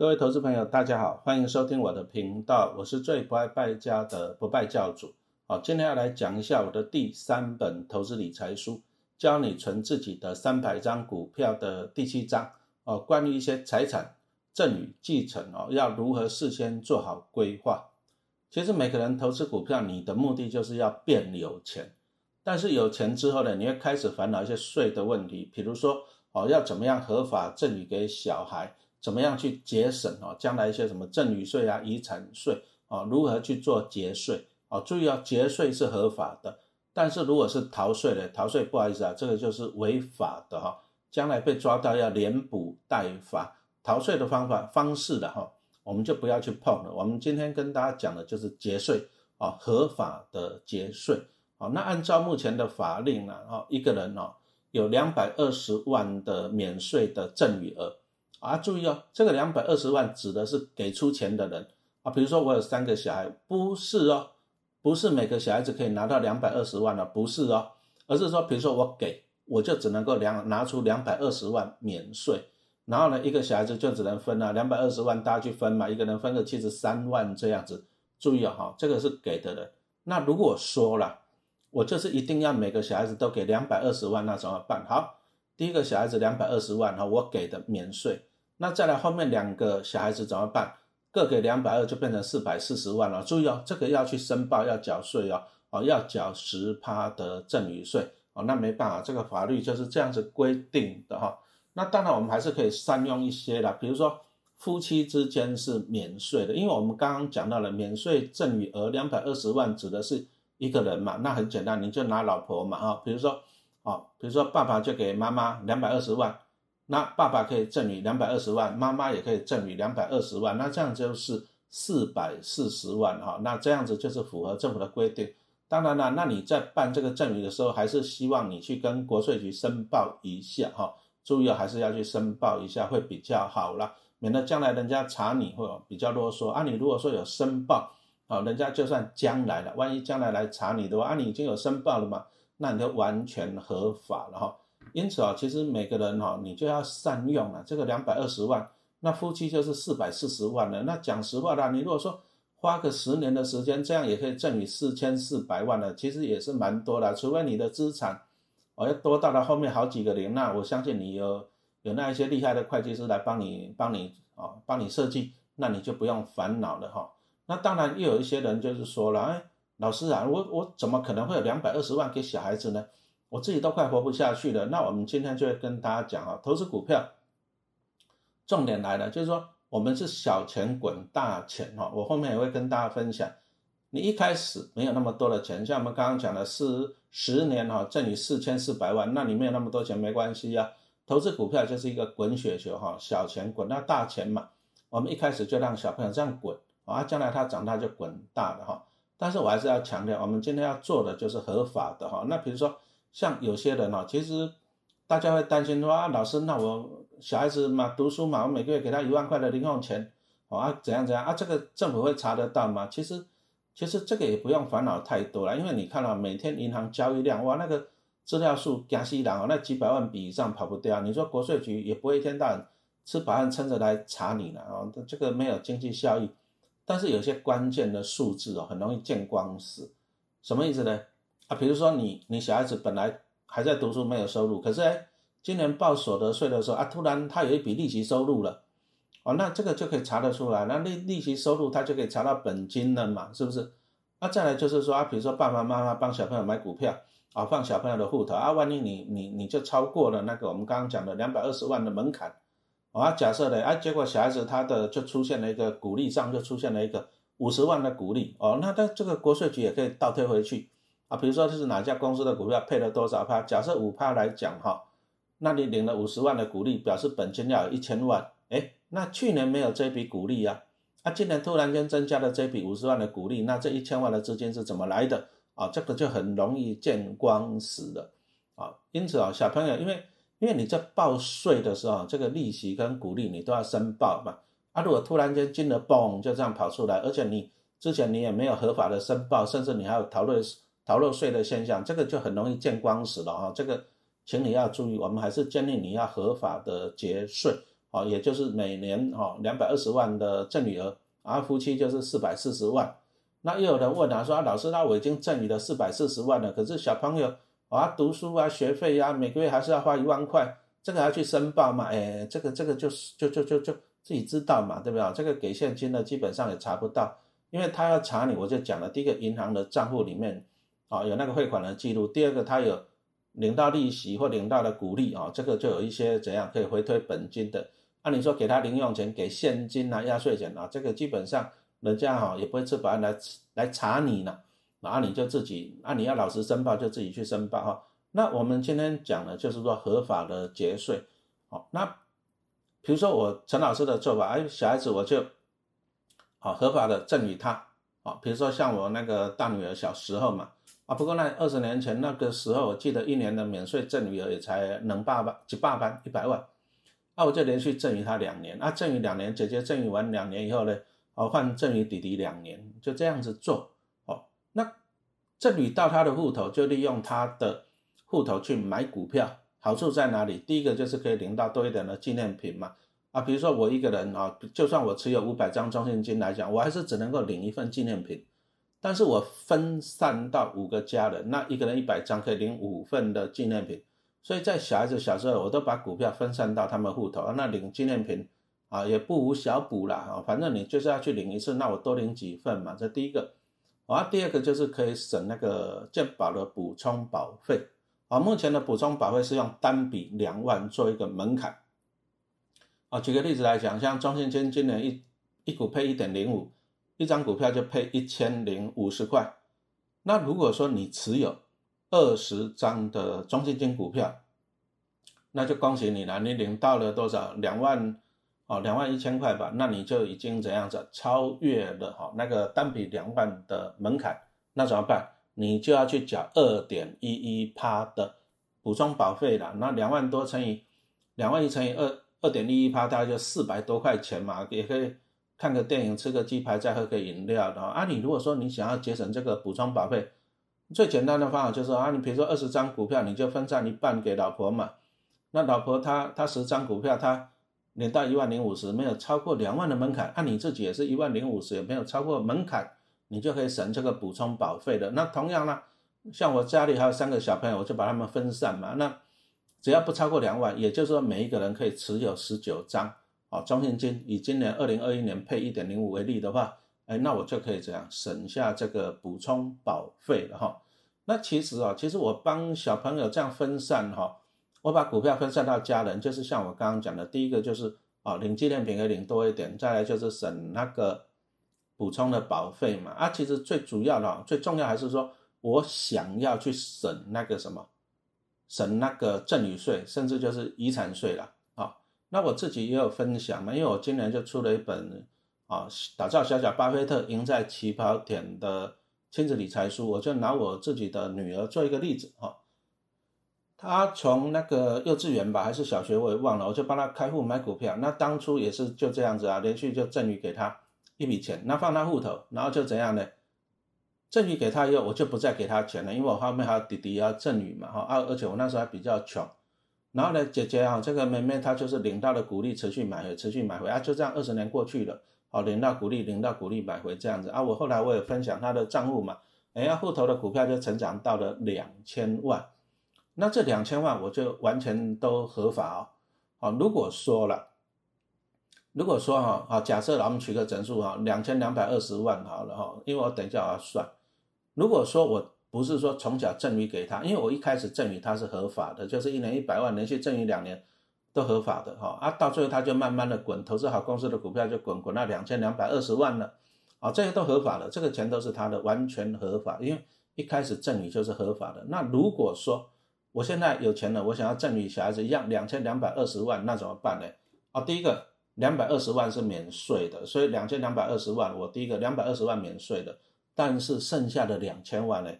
各位投资朋友，大家好，欢迎收听我的频道，我是最不爱败家的不败教主。好，今天要来讲一下我的第三本投资理财书，教你存自己的三百张股票的第七章哦，关于一些财产赠与继承哦，要如何事先做好规划。其实每个人投资股票，你的目的就是要变有钱，但是有钱之后呢，你会开始烦恼一些税的问题，比如说哦，要怎么样合法赠与给小孩。怎么样去节省哦？将来一些什么赠与税啊、遗产税啊，如何去做节税啊？注意哦，节税是合法的，但是如果是逃税的，逃税不好意思啊，这个就是违法的哈。将来被抓到要连补带罚，逃税的方法方式的哈，我们就不要去碰了。我们今天跟大家讲的就是节税啊，合法的节税啊。那按照目前的法令呢，哦，一个人哦有两百二十万的免税的赠与额。啊，注意哦，这个两百二十万指的是给出钱的人啊。比如说我有三个小孩，不是哦，不是每个小孩子可以拿到两百二十万的，不是哦，而是说，比如说我给，我就只能够两拿出两百二十万免税，然后呢，一个小孩子就只能分啊两百二十万，大家去分嘛，一个人分个七十三万这样子。注意哦，哈，这个是给的人。那如果说了，我就是一定要每个小孩子都给两百二十万，那怎么办？好，第一个小孩子两百二十万哈，我给的免税。那再来后面两个小孩子怎么办？各给两百二就变成四百四十万了。注意哦，这个要去申报，要缴税哦，哦要缴十趴的赠与税哦。那没办法，这个法律就是这样子规定的哈。那当然我们还是可以善用一些啦，比如说夫妻之间是免税的，因为我们刚刚讲到了免税赠与额两百二十万指的是一个人嘛，那很简单，你就拿老婆嘛哈。比如说哦，比如说爸爸就给妈妈两百二十万。那爸爸可以赠与两百二十万，妈妈也可以赠与两百二十万，那这样就是四百四十万哈。那这样子就是符合政府的规定。当然了，那你在办这个赠与的时候，还是希望你去跟国税局申报一下哈。注意还是要去申报一下会比较好啦，免得将来人家查你会比较啰嗦啊。你如果说有申报啊，人家就算将来了，万一将来来查你的话啊，你已经有申报了嘛，那你就完全合法了哈。因此啊，其实每个人哈，你就要善用了这个两百二十万，那夫妻就是四百四十万了。那讲实话啦，你如果说花个十年的时间，这样也可以挣你四千四百万了，其实也是蛮多的。除非你的资产哦要多到了后面好几个零，那我相信你有有那一些厉害的会计师来帮你帮你哦帮你设计，那你就不用烦恼了哈。那当然又有一些人就是说了，哎，老师啊，我我怎么可能会有两百二十万给小孩子呢？我自己都快活不下去了，那我们今天就会跟大家讲啊，投资股票，重点来了，就是说我们是小钱滚大钱哈。我后面也会跟大家分享，你一开始没有那么多的钱，像我们刚刚讲的是十年哈，挣你四千四百万，那你没有那么多钱没关系呀。投资股票就是一个滚雪球哈，小钱滚到大钱嘛。我们一开始就让小朋友这样滚啊，将来他长大就滚大的哈。但是我还是要强调，我们今天要做的就是合法的哈。那比如说。像有些人哦，其实大家会担心说啊，老师，那我小孩子嘛读书嘛，我每个月给他一万块的零用钱，啊怎样怎样啊？这个政府会查得到吗？其实其实这个也不用烦恼太多了，因为你看到每天银行交易量哇，那个资料数加西郎哦，那几百万笔以上跑不掉。你说国税局也不会一天到晚吃饱饭撑着来查你了啊，这个没有经济效益。但是有些关键的数字哦，很容易见光死，什么意思呢？啊，比如说你你小孩子本来还在读书没有收入，可是哎，今年报所得税的时候啊，突然他有一笔利息收入了，哦，那这个就可以查得出来，那利利息收入他就可以查到本金了嘛，是不是？那再来就是说啊，比如说爸爸妈妈帮小朋友买股票啊，放小朋友的户头啊，万一你你你就超过了那个我们刚刚讲的两百二十万的门槛，啊，假设的啊，结果小孩子他的就出现了一个股利上就出现了一个五十万的股利，哦，那他这个国税局也可以倒退回去。啊，比如说这是哪家公司的股票配了多少趴？假设五趴来讲哈，那你领了五十万的股利，表示本金要有一千万。哎，那去年没有这笔股利呀，啊，今年突然间增加了这笔五十万的股利，那这一千万的资金是怎么来的？啊，这个就很容易见光死的。啊，因此啊，小朋友，因为因为你在报税的时候，这个利息跟股利你都要申报嘛。啊，如果突然间金额嘣就这样跑出来，而且你之前你也没有合法的申报，甚至你还有逃漏。逃漏税的现象，这个就很容易见光死了哈。这个，请你要注意，我们还是建议你要合法的节税哦，也就是每年哦两百二十万的赠与额，啊，夫妻就是四百四十万。那又有人问啊，说，老师，那我已经赠与了四百四十万了，可是小朋友啊读书啊学费呀，每个月还是要花一万块，这个还要去申报嘛？哎，这个这个就是就就就就自己知道嘛，对不对？这个给现金的基本上也查不到，因为他要查你，我就讲了，第一个银行的账户里面啊有那个汇款的记录，第二个他有领到利息或领到的股利啊，这个就有一些怎样可以回推本金的。按理说给他零用钱、给现金啊、压岁钱啊，这个基本上人家哈也不会吃保安来来查你呢，然后你就自己，那你要老实申报就自己去申报哈。那我们今天讲的就是说合法的节税，好，那比如说我陈老师的做法，哎，小孩子我就好合法的赠与他，好，比如说像我那个大女儿小时候嘛，啊，不过那二十年前那个时候，我记得一年的免税赠与额也才能八万几百万一百万。那我就连续赠予他两年，那赠予两年，姐姐赠予完两年以后呢，哦换赠予弟弟两年，就这样子做，哦，那赠予到他的户头，就利用他的户头去买股票，好处在哪里？第一个就是可以领到多一点的纪念品嘛，啊，比如说我一个人啊，就算我持有五百张中信金来讲，我还是只能够领一份纪念品，但是我分散到五个家人，那一个人一百张可以领五份的纪念品。所以在小孩子小时候，我都把股票分散到他们户头，那领纪念品啊也不无小补啦啊，反正你就是要去领一次，那我多领几份嘛，这第一个。啊，第二个就是可以省那个健保的补充保费啊。目前的补充保费是用单笔两万做一个门槛啊。举个例子来讲，像中信金今年一一股配一点零五，一张股票就配一千零五十块。那如果说你持有，二十张的中信金股票，那就恭喜你了，你领到了多少？两万哦，两万一千块吧。那你就已经怎样子超越了哈那个单笔两万的门槛。那怎么办？你就要去缴二点一一趴的补充保费了。那两万多乘以两万一乘以二二点一一趴，大概就四百多块钱嘛。也可以看个电影，吃个鸡排，再喝个饮料的啊。你如果说你想要节省这个补充保费，最简单的方法就是啊，你比如说二十张股票，你就分散一半给老婆嘛。那老婆她她十张股票，她领到一万零五十，没有超过两万的门槛，按你自己也是一万零五十，也没有超过门槛，你就可以省这个补充保费的。那同样呢，像我家里还有三个小朋友，我就把他们分散嘛。那只要不超过两万，也就是说每一个人可以持有十九张啊。中信金以今年二零二一年配一点零五为例的话。哎，那我就可以这样省下这个补充保费了哈。那其实啊，其实我帮小朋友这样分散哈，我把股票分散到家人，就是像我刚刚讲的，第一个就是啊，领纪念品可以领多一点，再来就是省那个补充的保费嘛。啊，其实最主要的、最重要还是说我想要去省那个什么，省那个赠与税，甚至就是遗产税了。那我自己也有分享嘛，因为我今年就出了一本。啊，打造小小巴菲特赢在起跑点的亲子理财书，我就拿我自己的女儿做一个例子哈。她从那个幼稚园吧，还是小学，我也忘了，我就帮她开户买股票。那当初也是就这样子啊，连续就赠予给她一笔钱，那放她户头，然后就怎样呢？赠予给她以后，我就不再给她钱了，因为我后面还有弟弟要赠予嘛哈。啊，而且我那时候还比较穷，然后呢，姐姐啊，这个妹妹她就是领到了股利，持续买回，持续买回啊，就这样二十年过去了。好，领到股利，领到股利买回这样子啊。我后来我也分享她的账户嘛，哎呀，户头的股票就成长到了两千万。那这两千万我就完全都合法哦。好，如果说了，如果说哈，好，假设我们取个整数哈，两千两百二十万好了哈，因为我等一下我要算。如果说我不是说从小赠予给他，因为我一开始赠予他是合法的，就是一年一百万，连续赠予两年。都合法的哈啊，到最后他就慢慢的滚，投资好公司的股票就滚滚到两千两百二十万了，啊，这些都合法的，这个钱都是他的，完全合法，因为一开始赠与就是合法的。那如果说我现在有钱了，我想要赠与小孩子一样两千两百二十万，那怎么办呢？啊，第一个两百二十万是免税的，所以两千两百二十万，我第一个两百二十万免税的，但是剩下的两千万呢，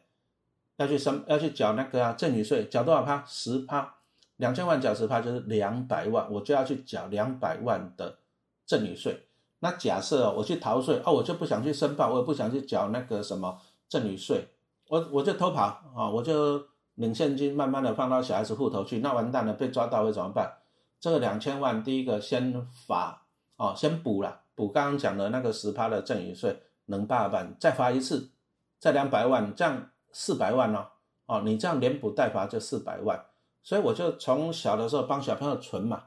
要去申要去缴那个啊赠与税，缴多少趴？十趴。两千万缴十趴就是两百万，我就要去缴两百万的赠与税。那假设哦我去逃税哦，我就不想去申报，我也不想去缴那个什么赠与税，我我就偷跑啊，我就领现金，慢慢的放到小孩子户头去。那完蛋了，被抓到会怎么办？这个两千万，第一个先罚哦，先补了，补刚刚讲的那个十趴的赠与税，能八万，再罚一次，再两百万，这样四百万哦，哦，你这样连补带罚就四百万，所以我就从小的时候帮小朋友存嘛，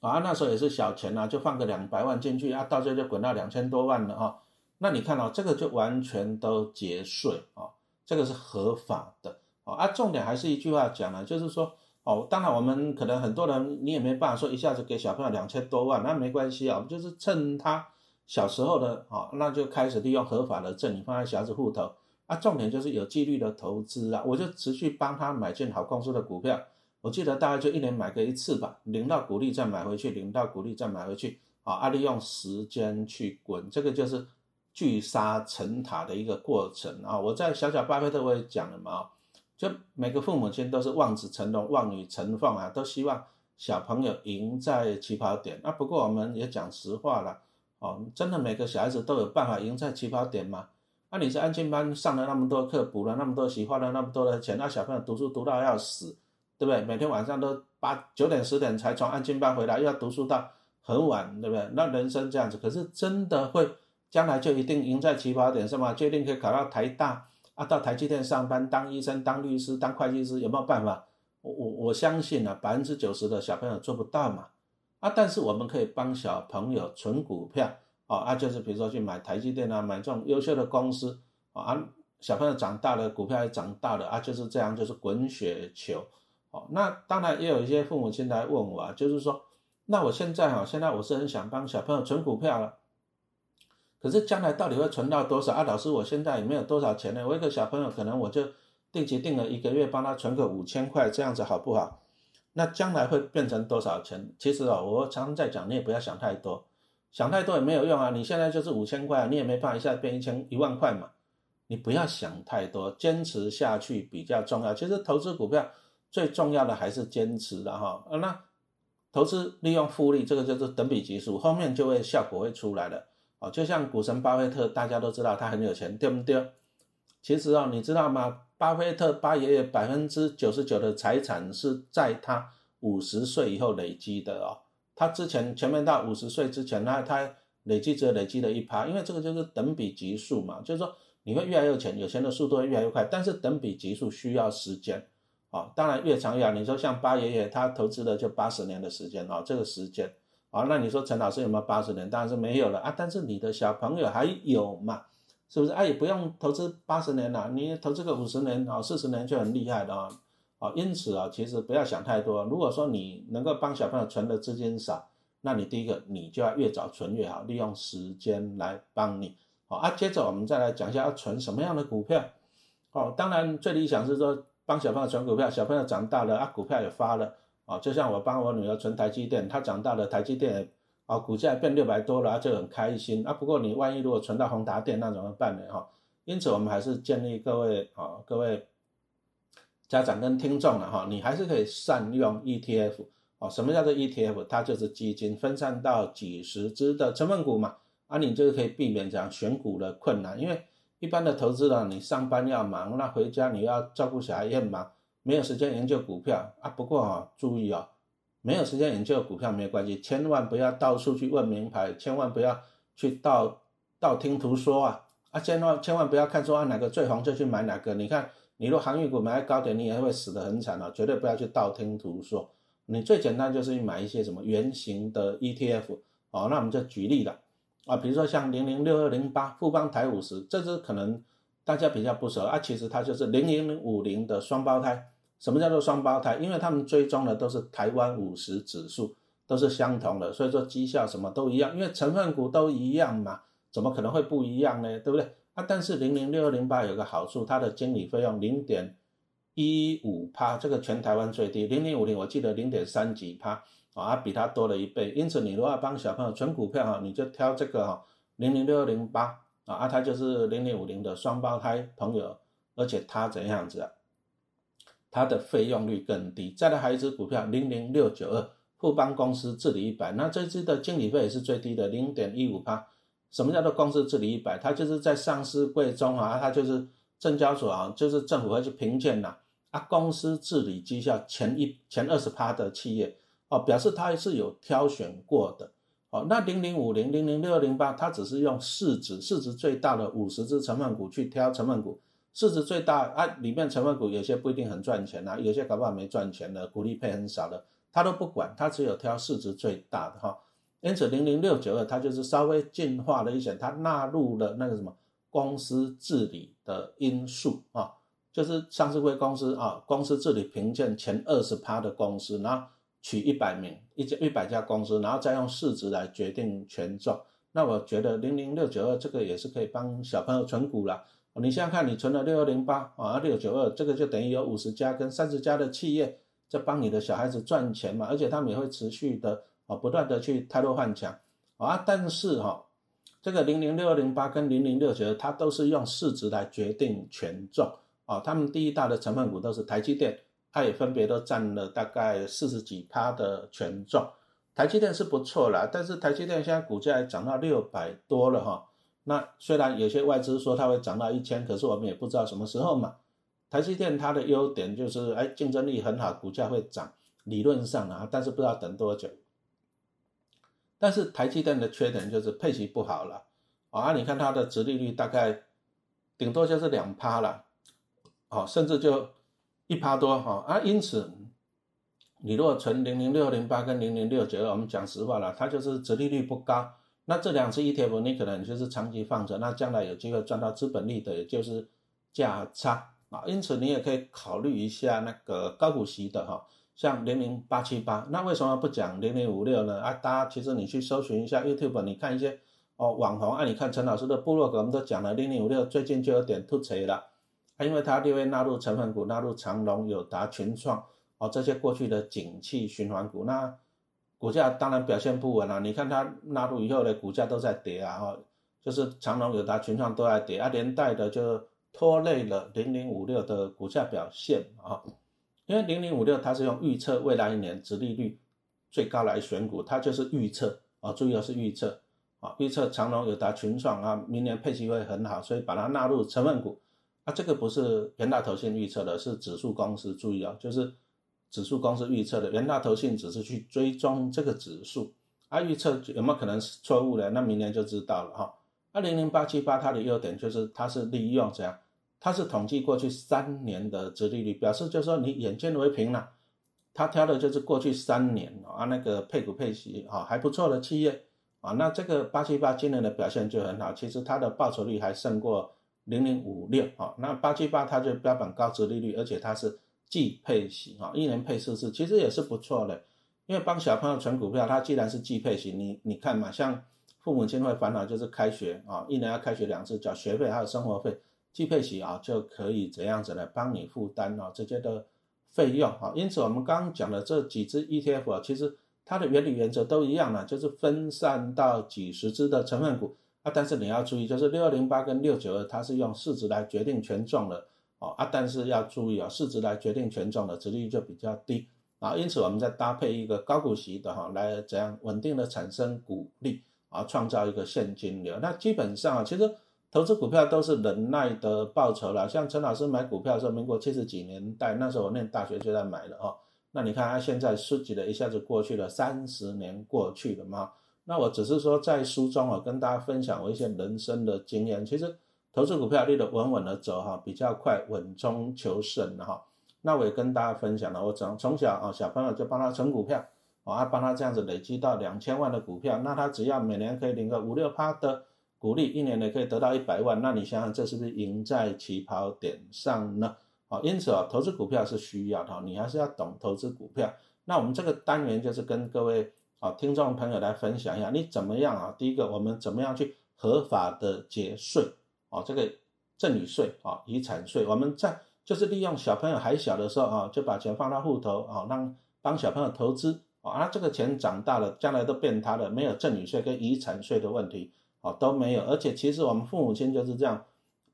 啊，那时候也是小钱啊，就放个两百万进去啊，到最后就滚到两千多万了哈，那你看哦，这个就完全都节税啊，这个是合法的啊，啊，重点还是一句话讲了，就是说。哦，当然，我们可能很多人你也没办法说一下子给小朋友两千多万，那没关系啊，我们就是趁他小时候的啊，那就开始利用合法的证，你放在小孩子户头啊，重点就是有纪律的投资啊，我就持续帮他买进好公司的股票，我记得大概就一年买个一次吧，领到股利再买回去，领到股利再买回去，啊，利用时间去滚，这个就是聚沙成塔的一个过程啊，我在小小巴菲特我也讲了嘛。就每个父母亲都是望子成龙、望女成凤啊，都希望小朋友赢在起跑点。那不过我们也讲实话了，哦，真的每个小孩子都有办法赢在起跑点吗？那你是安静班上了那么多课，补了那么多习，花了那么多的钱，那小朋友读书读到要死，对不对？每天晚上都八九点十点才从安静班回来，又要读书到很晚，对不对？那人生这样子，可是真的会将来就一定赢在起跑点是吗？就一定可以考到台大？啊，到台积电上班，当医生、当律师、当会计师，有没有办法？我我我相信啊，百分之九十的小朋友做不到嘛。啊，但是我们可以帮小朋友存股票，哦，啊，就是比如说去买台积电啊，买这种优秀的公司，啊，小朋友长大了，股票也长大了，啊，就是这样，就是滚雪球。哦，那当然也有一些父母亲来问我啊，就是说，那我现在哈，现在我是很想帮小朋友存股票了。可是将来到底会存到多少啊？老师，我现在也没有多少钱呢。我一个小朋友，可能我就定期定了一个月帮他存个五千块，这样子好不好？那将来会变成多少钱？其实哦，我常常在讲，你也不要想太多，想太多也没有用啊。你现在就是五千块，你也没办法一下变一千一万块嘛。你不要想太多，坚持下去比较重要。其实投资股票最重要的还是坚持的哈。那投资利用复利，这个就是等比级数，后面就会效果会出来了。哦就像股神巴菲特，大家都知道他很有钱，对不对？其实哦，你知道吗？巴菲特巴爷爷百分之九十九的财产是在他五十岁以后累积的哦。他之前前面到五十岁之前，那他累积只有累积了一趴，因为这个就是等比级数嘛，就是说你会越来越有钱，有钱的速度会越来越快，但是等比级数需要时间啊。当然越长越好。你说像八爷爷，他投资了就八十年的时间哦，这个时间。好，那你说陈老师有没有八十年？当然是没有了啊。但是你的小朋友还有嘛？是不是？啊，也不用投资八十年了，你投资个五十年啊，四十年就很厉害了啊。啊，因此啊，其实不要想太多。如果说你能够帮小朋友存的资金少，那你第一个你就要越早存越好，利用时间来帮你。好啊，接着我们再来讲一下要存什么样的股票。哦，当然最理想是说帮小朋友存股票，小朋友长大了啊，股票也发了。啊，就像我帮我女儿存台积电，她长大了，台积电啊，股价变六百多了，就很开心啊。不过你万一如果存到宏达电，那怎么办呢？哈，因此我们还是建议各位啊，各位家长跟听众了哈，你还是可以善用 ETF 哦。什么叫做 ETF？它就是基金分散到几十只的成分股嘛，啊，你就可以避免这样选股的困难。因为一般的投资呢，你上班要忙，那回家你要照顾小孩也很忙。没有时间研究股票啊，不过啊，注意啊，没有时间研究股票没有关系，千万不要到处去问名牌，千万不要去道道听途说啊啊，千万千万不要看说啊哪个最红就去买哪个，你看你若航运股买高点，你也会死得很惨哦，绝对不要去道听途说，你最简单就是去买一些什么圆形的 ETF 哦，那我们就举例了啊，比如说像零零六二零八富邦台五十，这只可能大家比较不熟啊，其实它就是零零五零的双胞胎。什么叫做双胞胎？因为他们追踪的都是台湾五十指数，都是相同的，所以说绩效什么都一样，因为成分股都一样嘛，怎么可能会不一样呢？对不对？啊，但是零零六二零八有个好处，它的经理费用零点一五趴，这个全台湾最低。零零五零我记得零点三几趴啊，比它多了一倍。因此你如果要帮小朋友存股票哈，你就挑这个哈零零六二零八啊，啊，它就是零零五零的双胞胎朋友，而且它怎样子啊？它的费用率更低。再来还有一只股票零零六九二富邦公司治理一百，那这支的经理费也是最低的零点一五趴。什么叫做公司治理一百？它就是在上市柜中啊，它就是证交所啊，就是政府会去评鉴呐啊，公司治理绩效前一前二十趴的企业哦，表示它是有挑选过的。哦，那零零五零零零六二零八，它只是用市值市值最大的五十只成分股去挑成分股，市值最大啊，里面成分股有些不一定很赚钱啊，有些搞不好没赚钱的，股利配很少的，它都不管，它只有挑市值最大的哈。因此零零六九二它就是稍微进化了一些，它纳入了那个什么公司治理的因素啊，就是上市会公司啊，公司治理评鉴前二十趴的公司，然后。取一百名，一家一百家公司，然后再用市值来决定权重。那我觉得零零六九二这个也是可以帮小朋友存股了。你想想看，你存了六二零八啊，六九二，这个就等于有五十家跟三十家的企业在帮你的小孩子赚钱嘛，而且他们也会持续的啊，不断的去汰弱换强啊。但是哈，这个零零六二零八跟零零六九，它都是用市值来决定权重啊。他们第一大的成分股都是台积电。它也分别都占了大概四十几趴的权重，台积电是不错啦，但是台积电现在股价涨到六百多了哈。那虽然有些外资说它会涨到一千，可是我们也不知道什么时候嘛。台积电它的优点就是，哎，竞争力很好，股价会涨，理论上啊，但是不知道等多久。但是台积电的缺点就是配息不好了啊，你看它的殖利率大概顶多就是两趴了，哦，甚至就。一趴多哈啊，因此你如果存零零六零八跟零零六九二，我们讲实话了，它就是折利率不高。那这两只 ETF 你可能就是长期放着，那将来有机会赚到资本利的，也就是价差啊。因此你也可以考虑一下那个高股息的哈，像零零八七八。那为什么不讲零零五六呢？啊，大家其实你去搜寻一下 YouTube，你看一些哦网红啊，你看陈老师的部落格，们都讲了零零五六，最近就有点突锤了。啊，因为它六月纳入成分股，纳入长隆、友达、群创，哦，这些过去的景气循环股，那股价当然表现不稳了。你看它纳入以后的股价都在跌啊，哈，就是长隆、友达、群创都在跌，啊，连带的就拖累了零零五六的股价表现啊。因为零零五六它是用预测未来一年殖利率最高来选股，它就是预测啊，注意是预测啊，预测长隆、友达、群创啊，明年配息会很好，所以把它纳入成分股。啊，这个不是元大投信预测的，是指数公司注意啊，就是指数公司预测的，元大投信只是去追踪这个指数，啊，预测有没有可能是错误的？那明年就知道了哈。二零零八七八它的优点就是它是利用怎样？它是统计过去三年的折利率，表示就是说你眼见为凭了，他挑的就是过去三年啊那个配股配息啊还不错的企业啊，那这个八七八今年的表现就很好，其实它的报酬率还胜过。零零五六啊，那八七八它就标榜高值利率，而且它是季配息啊，一年配四次，其实也是不错的。因为帮小朋友存股票，它既然是季配息，你你看嘛，像父母亲会烦恼就是开学啊，一年要开学两次，缴学费还有生活费，季配息啊就可以怎样子来帮你负担啊这些的费用啊。因此我们刚刚讲的这几只 ETF 啊，其实它的原理原则都一样的，就是分散到几十只的成分股。啊，但是你要注意，就是六二零八跟六九二，它是用市值来决定权重的哦。啊，但是要注意啊，市值来决定权重的，值率就比较低啊。因此，我们再搭配一个高股息的哈，来怎样稳定的产生股利啊，创造一个现金流。那基本上啊，其实投资股票都是忍耐的报酬了。像陈老师买股票的时候，民国七十几年代，那时候我念大学就在买了哦。那你看他现在数几的一下子过去了三十年过去了嘛。那我只是说，在书中啊，跟大家分享我一些人生的经验。其实投资股票，立得稳稳的走哈，比较快，稳中求胜哈。那我也跟大家分享了，我从从小啊，小朋友就帮他存股票，啊，帮他这样子累积到两千万的股票，那他只要每年可以领个五六趴的股利，一年呢可以得到一百万，那你想想，这是不是赢在起跑点上呢？啊，因此啊，投资股票是需要的，你还是要懂投资股票。那我们这个单元就是跟各位。啊，听众朋友来分享一下，你怎么样啊？第一个，我们怎么样去合法的节税？啊，这个赠与税啊，遗产税，我们在就是利用小朋友还小的时候啊，就把钱放到户头啊，让帮小朋友投资啊，这个钱长大了，将来都变他的，没有赠与税跟遗产税的问题哦，都没有。而且其实我们父母亲就是这样，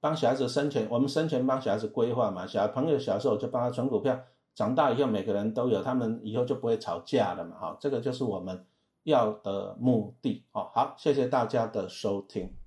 帮小孩子生钱，我们生前帮小孩子规划嘛，小朋友小时候就帮他存股票。长大以后，每个人都有，他们以后就不会吵架了嘛，哈，这个就是我们要的目的，哦，好，谢谢大家的收听。